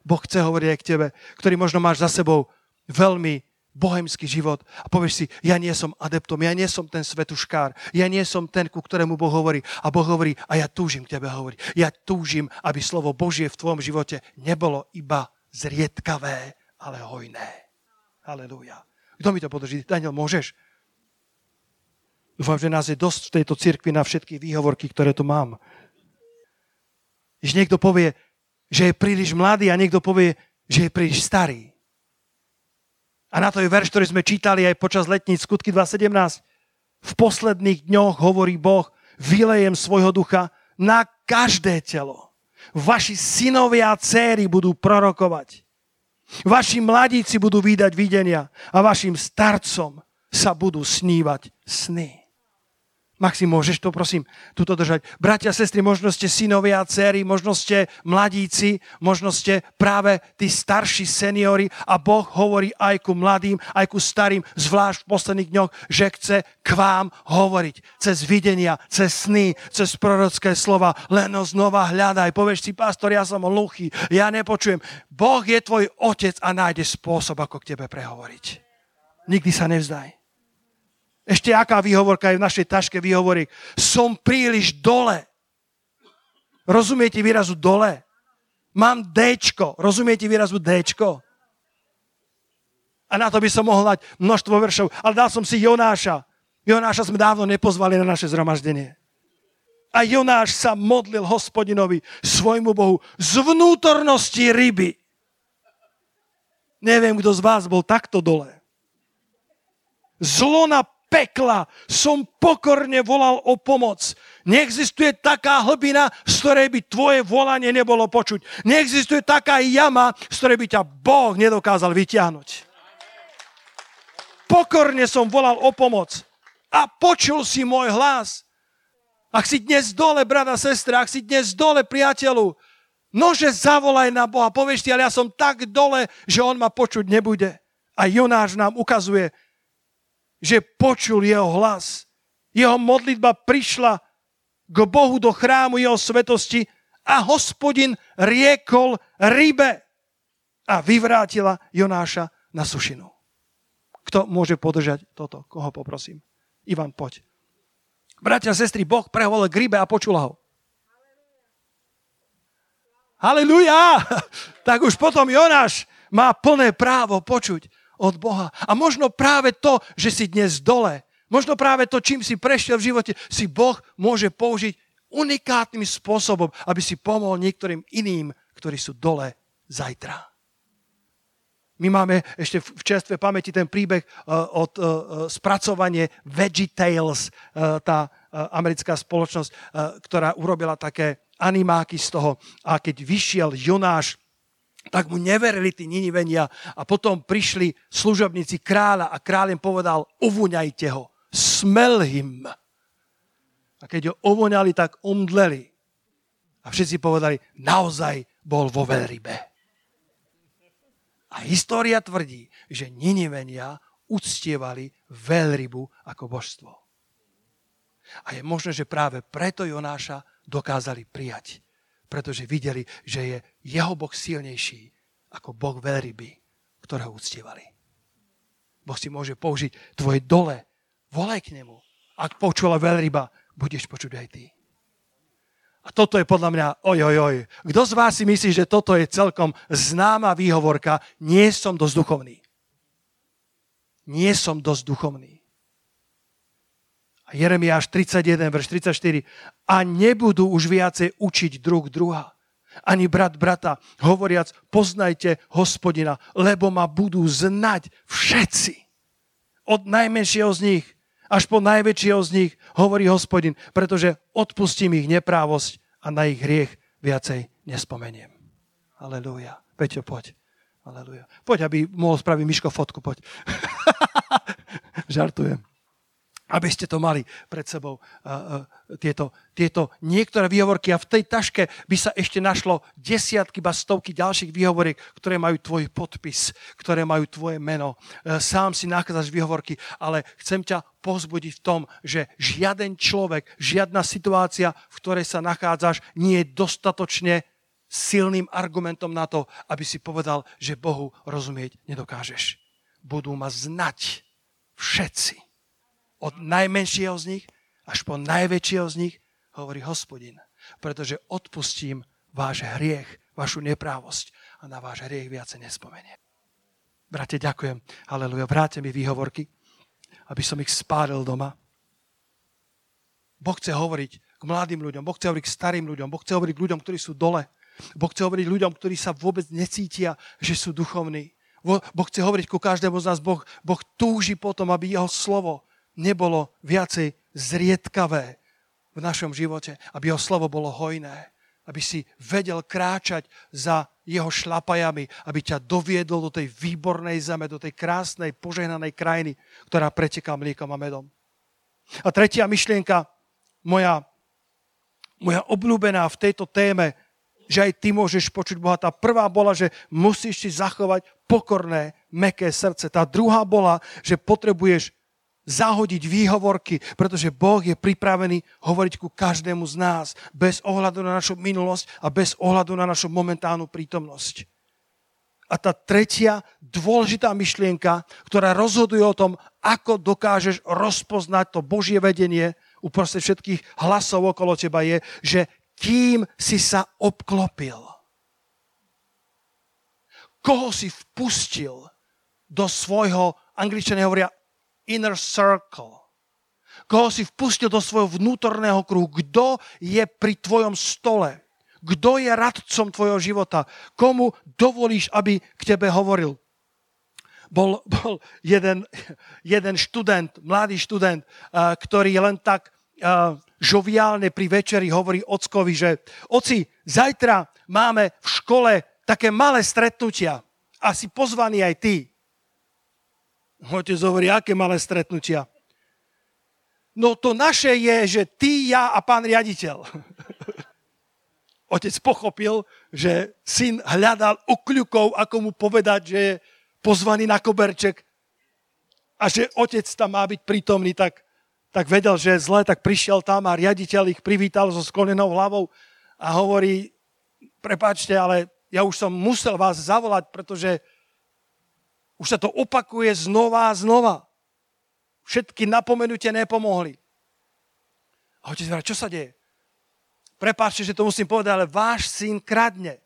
A: Boh chce hovoriť aj k tebe, ktorý možno máš za sebou veľmi bohemský život a povieš si, ja nie som adeptom, ja nie som ten svetuškár, ja nie som ten, ku ktorému Boh hovorí. A Boh hovorí, a ja túžim k tebe hovoriť. Ja túžim, aby slovo Božie v tvojom živote nebolo iba zriedkavé, ale hojné. Halelúja. Kto mi to podrží? Daniel, môžeš? Dúfam, že nás je dosť v tejto cirkvi na všetky výhovorky, ktoré tu mám. Když niekto povie, že je príliš mladý a niekto povie, že je príliš starý. A na to je verš, ktorý sme čítali aj počas letníc skutky 2.17. V posledných dňoch, hovorí Boh, vylejem svojho ducha na každé telo. Vaši synovia a céry budú prorokovať. Vaši mladíci budú vydať videnia a vašim starcom sa budú snívať sny. Maxim, môžeš to prosím tuto držať. Bratia, sestry, možno ste synovia dcery, možno ste mladíci, možno ste práve tí starší seniori a Boh hovorí aj ku mladým, aj ku starým, zvlášť v posledných dňoch, že chce k vám hovoriť. Cez videnia, cez sny, cez prorocké slova. Len ho znova hľadaj. Povieš si, pastor, ja som hluchý, ja nepočujem. Boh je tvoj otec a nájde spôsob, ako k tebe prehovoriť. Nikdy sa nevzdaj. Ešte aká výhovorka je v našej taške výhovorí? Som príliš dole. Rozumiete výrazu dole? Mám Dčko. Rozumiete výrazu Dčko? A na to by som mohol dať množstvo veršov. Ale dal som si Jonáša. Jonáša sme dávno nepozvali na naše zhromaždenie. A Jonáš sa modlil hospodinovi, svojmu Bohu, z vnútornosti ryby. Neviem, kto z vás bol takto dole. Zlo na pekla som pokorne volal o pomoc. Neexistuje taká hlbina, z ktorej by tvoje volanie nebolo počuť. Neexistuje taká jama, z ktorej by ťa Boh nedokázal vyťahnuť. Pokorne som volal o pomoc a počul si môj hlas. Ak si dnes dole, brada, sestra, ak si dnes dole, priateľu, nože zavolaj na Boha. Povieš ti, ale ja som tak dole, že on ma počuť nebude. A Jonáš nám ukazuje, že počul jeho hlas. Jeho modlitba prišla k Bohu do chrámu jeho svetosti a hospodin riekol rybe a vyvrátila Jonáša na sušinu. Kto môže podržať toto? Koho poprosím? Ivan, poď. Bratia sestry, Boh prehovoril k rybe a počula ho. Halelujá! Tak už potom Jonáš má plné právo počuť od Boha. A možno práve to, že si dnes dole, možno práve to, čím si prešiel v živote, si Boh môže použiť unikátnym spôsobom, aby si pomohol niektorým iným, ktorí sú dole zajtra. My máme ešte v čerstve pamäti ten príbeh uh, od uh, spracovanie VeggieTales, uh, tá americká spoločnosť, ktorá urobila také animáky z toho. A keď vyšiel Jonáš tak mu neverili tí Ninivenia a potom prišli služobníci kráľa a kráľ im povedal, uvuňajte ho, smell him. A keď ho uvoňali, tak umdleli. A všetci povedali, naozaj bol vo veľrybe. A história tvrdí, že Ninivenia uctievali veľrybu ako božstvo. A je možné, že práve preto Jonáša dokázali prijať pretože videli, že je jeho Boh silnejší ako Boh veľryby, ktorého uctievali. Boh si môže použiť tvoje dole. Volaj k nemu. Ak počula veľryba, budeš počuť aj ty. A toto je podľa mňa, oj, oj, oj. Kto z vás si myslí, že toto je celkom známa výhovorka, nie som dosť duchovný. Nie som dosť duchovný. A Jeremiáš 31, verš 34. A nebudú už viacej učiť druh druha. Ani brat brata, hovoriac, poznajte hospodina, lebo ma budú znať všetci. Od najmenšieho z nich až po najväčšieho z nich, hovorí hospodin, pretože odpustím ich neprávosť a na ich hriech viacej nespomeniem. Aleluja. Peťo, poď. Aleluja. Poď, aby mohol spraviť Miško fotku, poď. Žartujem aby ste to mali pred sebou uh, uh, tieto, tieto niektoré výhovorky. A v tej taške by sa ešte našlo desiatky, ba stovky ďalších výhovoriek, ktoré majú tvoj podpis, ktoré majú tvoje meno. Uh, sám si nachádzaš výhovorky, ale chcem ťa pozbudiť v tom, že žiaden človek, žiadna situácia, v ktorej sa nachádzaš, nie je dostatočne silným argumentom na to, aby si povedal, že Bohu rozumieť nedokážeš. Budú ma znať všetci od najmenšieho z nich až po najväčšieho z nich, hovorí hospodin. Pretože odpustím váš hriech, vašu neprávosť a na váš hriech viacej nespomenie. Brate, ďakujem. Haleluja. Vráte mi výhovorky, aby som ich spálil doma. Boh chce hovoriť k mladým ľuďom, Boh chce hovoriť k starým ľuďom, Boh chce hovoriť k ľuďom, ktorí sú dole. Boh chce hovoriť ľuďom, ktorí sa vôbec necítia, že sú duchovní. Boh chce hovoriť ku každému z nás. Boh, boh túži potom, aby jeho slovo nebolo viacej zriedkavé v našom živote, aby jeho slovo bolo hojné, aby si vedel kráčať za jeho šlapajami, aby ťa doviedol do tej výbornej zeme, do tej krásnej, požehnanej krajiny, ktorá preteká mliekom a medom. A tretia myšlienka, moja, moja obľúbená v tejto téme, že aj ty môžeš počuť Boha. Tá prvá bola, že musíš si zachovať pokorné, meké srdce. Tá druhá bola, že potrebuješ zahodiť výhovorky, pretože Boh je pripravený hovoriť ku každému z nás, bez ohľadu na našu minulosť a bez ohľadu na našu momentálnu prítomnosť. A tá tretia dôležitá myšlienka, ktorá rozhoduje o tom, ako dokážeš rozpoznať to Božie vedenie uprostred všetkých hlasov okolo teba je, že kým si sa obklopil. Koho si vpustil do svojho, angličania hovoria inner circle. Koho si vpustil do svojho vnútorného kruhu. Kto je pri tvojom stole? Kto je radcom tvojho života? Komu dovolíš, aby k tebe hovoril? Bol, bol jeden, jeden študent, mladý študent, ktorý len tak žoviálne pri večeri hovorí ockovi, že oci, zajtra máme v škole také malé stretnutia. Asi pozvaný aj ty. Otec hovorí, aké malé stretnutia. No to naše je, že ty, ja a pán riaditeľ. otec pochopil, že syn hľadal ukľukov, ako mu povedať, že je pozvaný na koberček a že otec tam má byť prítomný, tak, tak vedel, že je zle, tak prišiel tam a riaditeľ ich privítal so sklonenou hlavou a hovorí, prepáčte, ale ja už som musel vás zavolať, pretože už sa to opakuje znova a znova. Všetky napomenutie nepomohli. A otec hovorí, čo sa deje? prepáčte, že to musím povedať, ale váš syn kradne.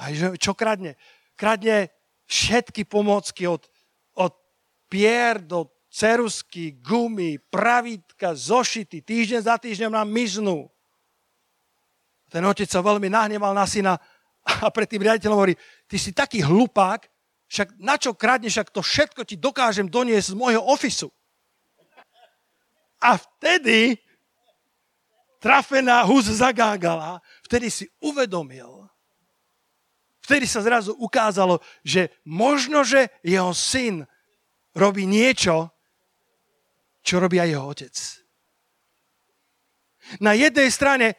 A: A čo kradne? Kradne všetky pomocky od, od pier do cerusky, gumy, pravítka, zošity. Týždeň za týždňom nám miznú. Ten otec sa veľmi nahneval na syna a pred tým riaditeľom hovorí, ty si taký hlupák, však na čo kradneš, však to všetko ti dokážem doniesť z môjho ofisu. A vtedy trafená hus zagágala, vtedy si uvedomil, vtedy sa zrazu ukázalo, že možno, že jeho syn robí niečo, čo robí aj jeho otec. Na jednej strane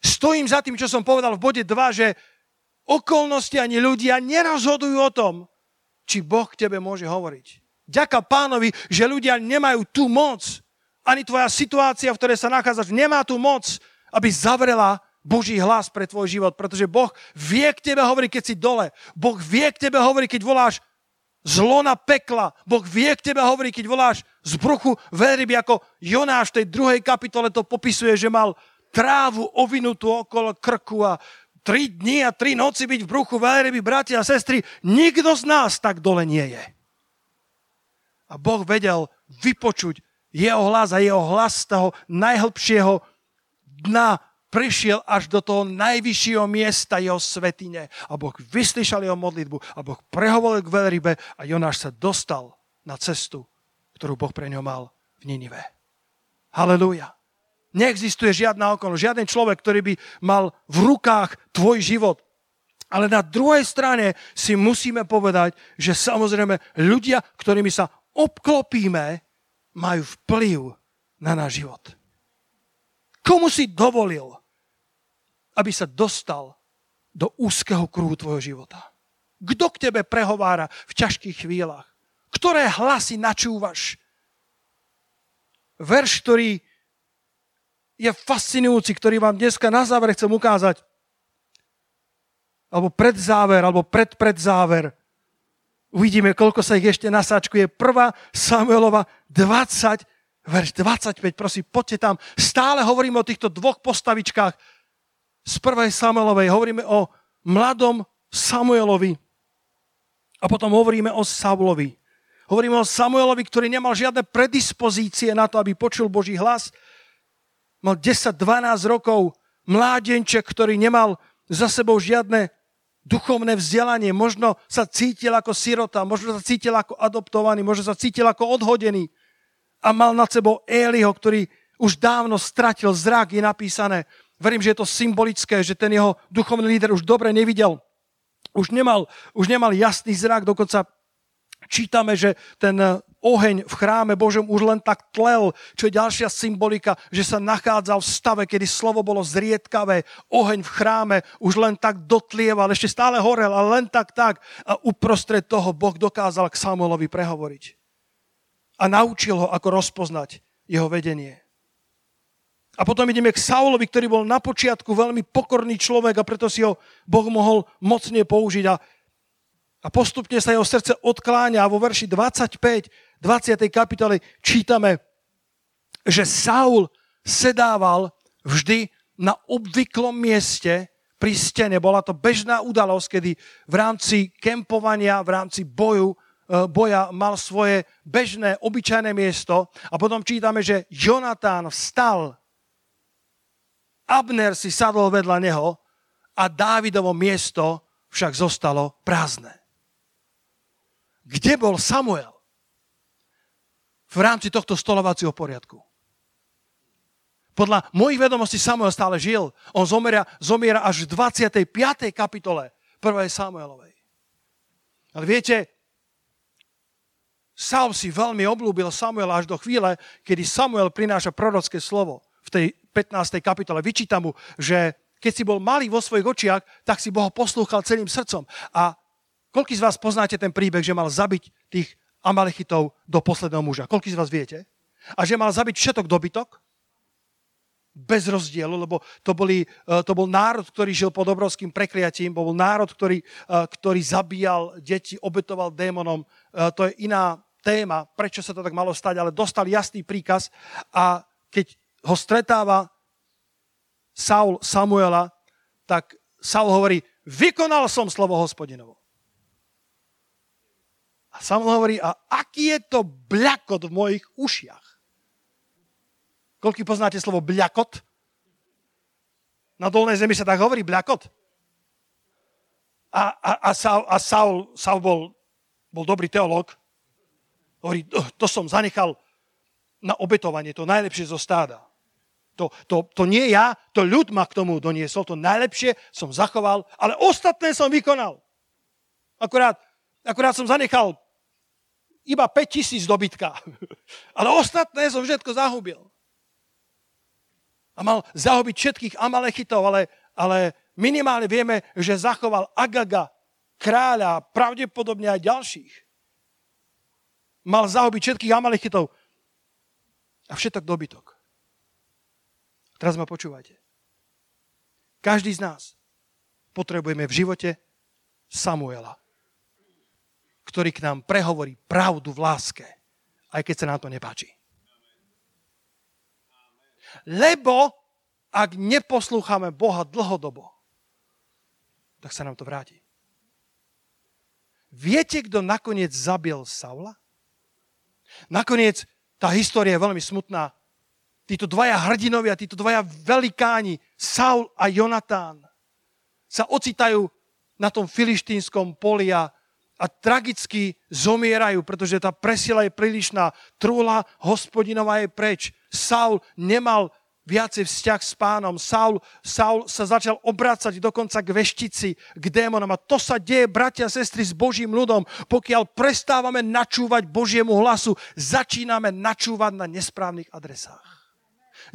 A: stojím za tým, čo som povedal v bode 2, že okolnosti ani ľudia nerozhodujú o tom, či Boh k tebe môže hovoriť. Ďaká pánovi, že ľudia nemajú tú moc, ani tvoja situácia, v ktorej sa nachádzaš, nemá tú moc, aby zavrela Boží hlas pre tvoj život, pretože Boh vie k tebe hovoriť, keď si dole. Boh vie k tebe hovoriť, keď voláš zlo na pekla. Boh vie k tebe hovoriť, keď voláš z bruchu veľryby, ako Jonáš v tej druhej kapitole to popisuje, že mal trávu ovinutú okolo krku a tri dni a tri noci byť v bruchu veľryby, bratia a sestry. Nikto z nás tak dole nie je. A Boh vedel vypočuť jeho hlas a jeho hlas z toho najhlbšieho dna prišiel až do toho najvyššieho miesta jeho svetine. A Boh vyslyšal jeho modlitbu a Boh prehovoril k veľrybe a Jonáš sa dostal na cestu, ktorú Boh pre ňo mal v Ninive. Halelúja. Neexistuje žiadna okolnosť, žiaden človek, ktorý by mal v rukách tvoj život. Ale na druhej strane si musíme povedať, že samozrejme ľudia, ktorými sa obklopíme, majú vplyv na náš život. Komu si dovolil, aby sa dostal do úzkeho kruhu tvojho života? Kto k tebe prehovára v ťažkých chvíľach? Ktoré hlasy načúvaš? Verš, ktorý je fascinujúci, ktorý vám dneska na záver chcem ukázať, alebo predzáver, alebo predpredzáver, Uvidíme, koľko sa ich ešte nasáčkuje. 1. Samuelova 20, verš 25, prosím, poďte tam. Stále hovoríme o týchto dvoch postavičkách z 1. Samuelovej. Hovoríme o mladom Samuelovi a potom hovoríme o Saulovi. Hovoríme o Samuelovi, ktorý nemal žiadne predispozície na to, aby počul Boží hlas. Mal 10-12 rokov, mládenček, ktorý nemal za sebou žiadne duchovné vzdelanie, možno sa cítil ako sirota, možno sa cítil ako adoptovaný, možno sa cítil ako odhodený a mal nad sebou Éliho, ktorý už dávno stratil zrak, je napísané. Verím, že je to symbolické, že ten jeho duchovný líder už dobre nevidel. Už nemal, už nemal jasný zrak, dokonca čítame, že ten oheň v chráme Božom už len tak tlel, čo je ďalšia symbolika, že sa nachádzal v stave, kedy slovo bolo zriedkavé. Oheň v chráme už len tak dotlieval, ešte stále horel, ale len tak tak. A uprostred toho Boh dokázal k Samuelovi prehovoriť. A naučil ho, ako rozpoznať jeho vedenie. A potom ideme k Saulovi, ktorý bol na počiatku veľmi pokorný človek a preto si ho Boh mohol mocne použiť. A, a postupne sa jeho srdce odkláňa a vo verši 25 20. kapitole čítame, že Saul sedával vždy na obvyklom mieste pri stene. Bola to bežná udalosť, kedy v rámci kempovania, v rámci boju, e, boja mal svoje bežné, obyčajné miesto. A potom čítame, že Jonatán vstal, Abner si sadol vedľa neho a Dávidovo miesto však zostalo prázdne. Kde bol Samuel? v rámci tohto stolovacieho poriadku. Podľa mojich vedomostí Samuel stále žil. On zomiera, zomiera až v 25. kapitole 1. Samuelovej. Ale viete, Saul si veľmi oblúbil Samuela až do chvíle, kedy Samuel prináša prorocké slovo v tej 15. kapitole. Vyčíta mu, že keď si bol malý vo svojich očiach, tak si Boha poslúchal celým srdcom. A koľký z vás poznáte ten príbeh, že mal zabiť tých Amalechitov do posledného muža. Koľko z vás viete? A že mal zabiť všetok dobytok? Bez rozdielu, lebo to, boli, e, to bol národ, ktorý žil pod obrovským prekliatím, bol národ, ktorý, e, ktorý zabíjal deti, obetoval démonom. E, to je iná téma, prečo sa to tak malo stať, ale dostal jasný príkaz a keď ho stretáva Saul Samuela, tak Saul hovorí, vykonal som slovo hospodinovo. A Samuel hovorí, a aký je to bľakot v mojich ušiach? Koľko poznáte slovo bľakot? Na dolnej zemi sa tak hovorí bľakot. A, a, a, Saul, a Saul, Saul bol, bol dobrý teológ. Hovorí, to, to som zanechal na obetovanie, to najlepšie zo stáda. To, to, to nie ja, to ľud ma k tomu doniesol, to najlepšie som zachoval, ale ostatné som vykonal. Akurát, akurát som zanechal iba 5 tisíc dobytka. Ale ostatné som všetko zahubil. A mal zahubiť všetkých Amalechitov, ale, ale minimálne vieme, že zachoval Agaga, kráľa, pravdepodobne aj ďalších. Mal zahubiť všetkých Amalechitov a všetok dobytok. Teraz ma počúvajte. Každý z nás potrebujeme v živote Samuela ktorý k nám prehovorí pravdu v láske, aj keď sa nám to nepáči. Lebo ak neposlúchame Boha dlhodobo, tak sa nám to vráti. Viete, kto nakoniec zabil Saula? Nakoniec tá história je veľmi smutná. Títo dvaja hrdinovia, títo dvaja velikáni, Saul a Jonatán, sa ocitajú na tom filištínskom poli a a tragicky zomierajú, pretože tá presila je prílišná. Trúla hospodinová je preč. Saul nemal viacej vzťah s pánom. Saul, Saul sa začal obrácať dokonca k veštici, k démonom. A to sa deje, bratia a sestry, s Božím ľudom. Pokiaľ prestávame načúvať Božiemu hlasu, začíname načúvať na nesprávnych adresách.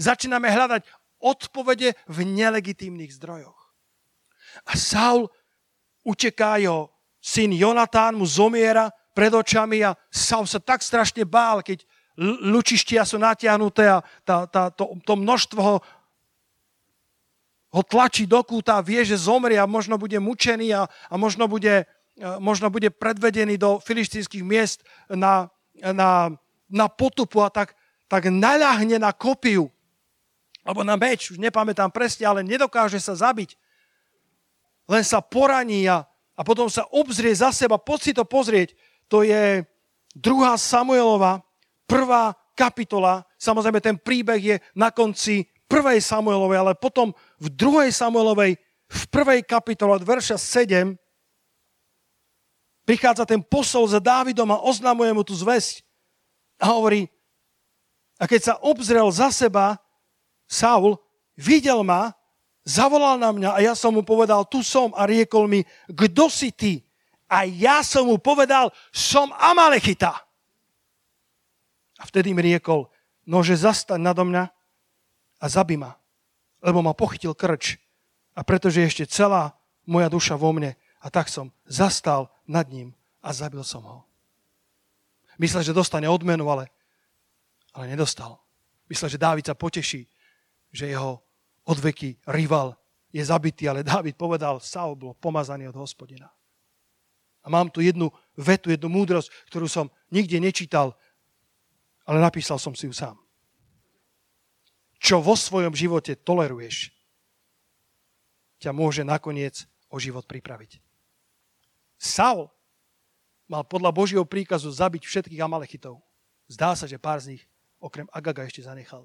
A: Začíname hľadať odpovede v nelegitímnych zdrojoch. A Saul uteká jeho syn Jonatán mu zomiera pred očami a Saul sa tak strašne bál, keď lučištia sú natiahnuté a tá, tá, to, to množstvo ho, ho tlačí do kúta a vie, že zomrie a možno bude mučený a, a možno, bude, možno bude predvedený do filištínskych miest na, na, na potupu a tak, tak naľahne na kopiu alebo na meč, už nepamätám presne, ale nedokáže sa zabiť. Len sa poraní a, a potom sa obzrie za seba, poď si to pozrieť. To je 2. Samuelova, prvá kapitola. Samozrejme, ten príbeh je na konci 1. Samuelovej, ale potom v 2. Samuelovej, v 1. kapitole od verša 7 prichádza ten posol za Dávidom a oznamuje mu tú zväzť a hovorí, a keď sa obzrel za seba, Saul videl ma Zavolal na mňa a ja som mu povedal, tu som a riekol mi, kto si ty? A ja som mu povedal, som Amalechita. A vtedy mi riekol, nože zastaň nado mňa a zabi ma, lebo ma pochytil krč. A pretože ešte celá moja duša vo mne, a tak som zastal nad ním a zabil som ho. Myslel, že dostane odmenu, ale, ale nedostal. Myslel, že Dávid sa poteší, že jeho odveky rival je zabitý, ale Dávid povedal, Saul bol pomazaný od hospodina. A mám tu jednu vetu, jednu múdrosť, ktorú som nikde nečítal, ale napísal som si ju sám. Čo vo svojom živote toleruješ, ťa môže nakoniec o život pripraviť. Saul mal podľa Božieho príkazu zabiť všetkých Amalechitov. Zdá sa, že pár z nich okrem Agaga ešte zanechal.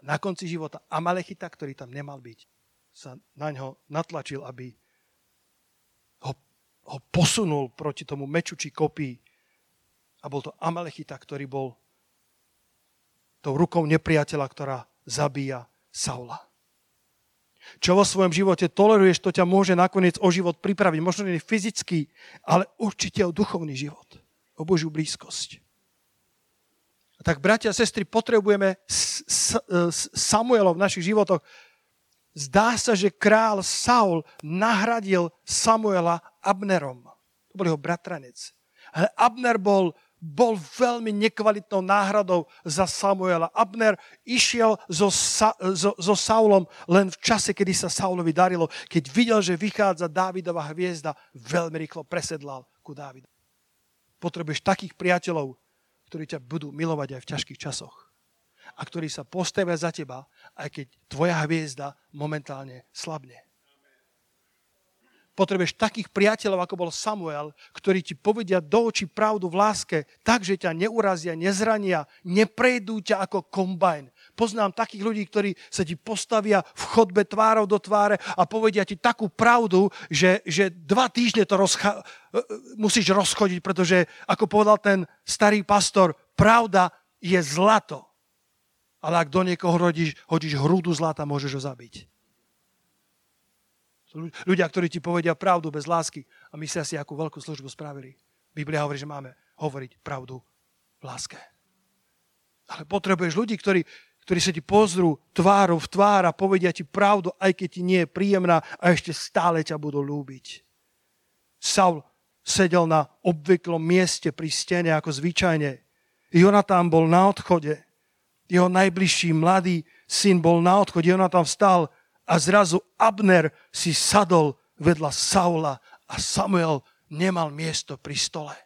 A: Na konci života Amalechita, ktorý tam nemal byť, sa na ňo natlačil, aby ho, ho posunul proti tomu meču či kopii. A bol to Amalechita, ktorý bol tou rukou nepriateľa, ktorá zabíja Saula. Čo vo svojom živote toleruješ, to ťa môže nakoniec o život pripraviť. Možno nie fyzický, ale určite o duchovný život. O Božiu blízkosť. Tak, bratia a sestry, potrebujeme Samuelov v našich životoch. Zdá sa, že král Saul nahradil Samuela Abnerom. To bol jeho bratranec. Ale Abner bol bol veľmi nekvalitnou náhradou za Samuela. Abner išiel so, Sa, so, so Saulom len v čase, kedy sa Saulovi darilo. Keď videl, že vychádza Dávidová hviezda, veľmi rýchlo presedlal ku Dávidu. Potrebuješ takých priateľov, ktorí ťa budú milovať aj v ťažkých časoch. A ktorí sa postavia za teba, aj keď tvoja hviezda momentálne slabne. Potrebuješ takých priateľov, ako bol Samuel, ktorí ti povedia do očí pravdu v láske, tak, že ťa neurazia, nezrania, neprejdú ťa ako kombajn. Poznám takých ľudí, ktorí sa ti postavia v chodbe tvárov do tváre a povedia ti takú pravdu, že, že dva týždne to rozcha- musíš rozchodiť, pretože, ako povedal ten starý pastor, pravda je zlato. Ale ak do niekoho hodíš, hodíš hrúdu zlata, môžeš ho zabiť. Ľudia, ktorí ti povedia pravdu bez lásky a myslia si, akú veľkú službu spravili. Biblia hovorí, že máme hovoriť pravdu v láske. Ale potrebuješ ľudí, ktorí, ktorí sa ti pozrú tvárou v tvár a povedia ti pravdu, aj keď ti nie je príjemná a ešte stále ťa budú lúbiť. Saul sedel na obvyklom mieste pri stene ako zvyčajne. Jonatán bol na odchode. Jeho najbližší mladý syn bol na odchode. Jonatán vstal a zrazu Abner si sadol vedľa Saula a Samuel nemal miesto pri stole.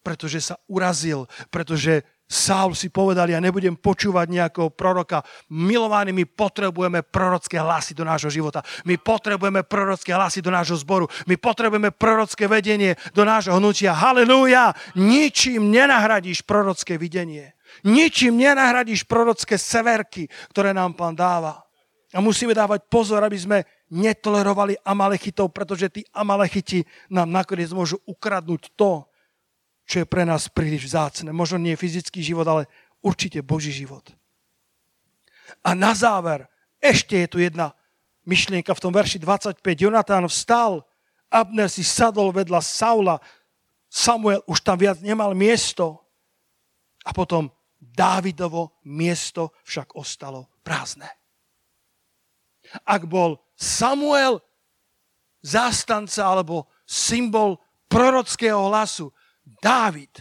A: Pretože sa urazil, pretože Saul si povedal, ja nebudem počúvať nejakého proroka. Milovaní, my potrebujeme prorocké hlasy do nášho života. My potrebujeme prorocké hlasy do nášho zboru. My potrebujeme prorocké vedenie do nášho hnutia. Halelúja! Ničím nenahradíš prorocké videnie. Ničím nenahradíš prorocké severky, ktoré nám pán dáva. A musíme dávať pozor, aby sme netolerovali Amalechitov, pretože tí Amalechiti nám nakoniec môžu ukradnúť to, čo je pre nás príliš vzácne. Možno nie fyzický život, ale určite Boží život. A na záver, ešte je tu jedna myšlienka v tom verši 25. Jonatán vstal, Abner si sadol vedľa Saula, Samuel už tam viac nemal miesto a potom Dávidovo miesto však ostalo prázdne. Ak bol Samuel zástanca alebo symbol prorockého hlasu, Dávid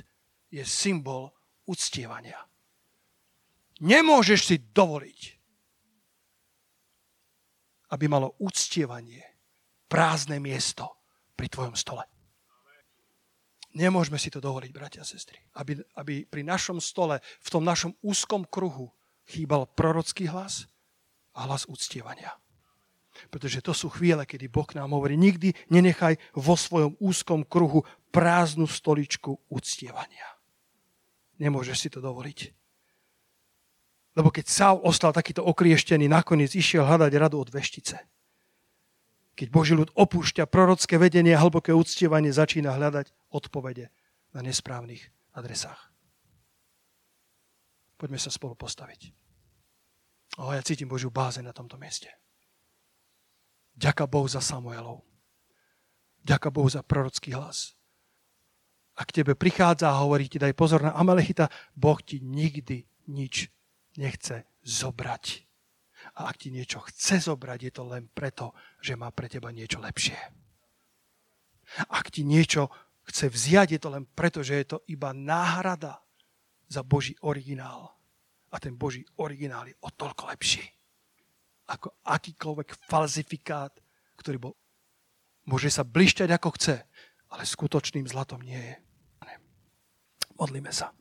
A: je symbol uctievania. Nemôžeš si dovoliť, aby malo uctievanie prázdne miesto pri tvojom stole. Nemôžeme si to dovoliť, bratia a sestry. Aby, aby pri našom stole, v tom našom úzkom kruhu chýbal prorocký hlas, a hlas uctievania. Pretože to sú chvíle, kedy Boh nám hovorí, nikdy nenechaj vo svojom úzkom kruhu prázdnu stoličku uctievania. Nemôžeš si to dovoliť. Lebo keď Saul ostal takýto okrieštený, nakoniec išiel hľadať radu od veštice. Keď Boží ľud opúšťa prorocké vedenie a hlboké uctievanie, začína hľadať odpovede na nesprávnych adresách. Poďme sa spolu postaviť. O, ja cítim Božiu báze na tomto mieste. Ďaká Bohu za Samuelov. Ďaká Bohu za prorocký hlas. Ak tebe prichádza a hovorí ti, daj pozor na Amalechita, Boh ti nikdy nič nechce zobrať. A ak ti niečo chce zobrať, je to len preto, že má pre teba niečo lepšie. Ak ti niečo chce vziať, je to len preto, že je to iba náhrada za Boží originál. A ten Boží originál je o toľko lepší. Ako akýkoľvek falzifikát, ktorý bol, môže sa blišťať ako chce, ale skutočným zlatom nie je. Modlíme sa.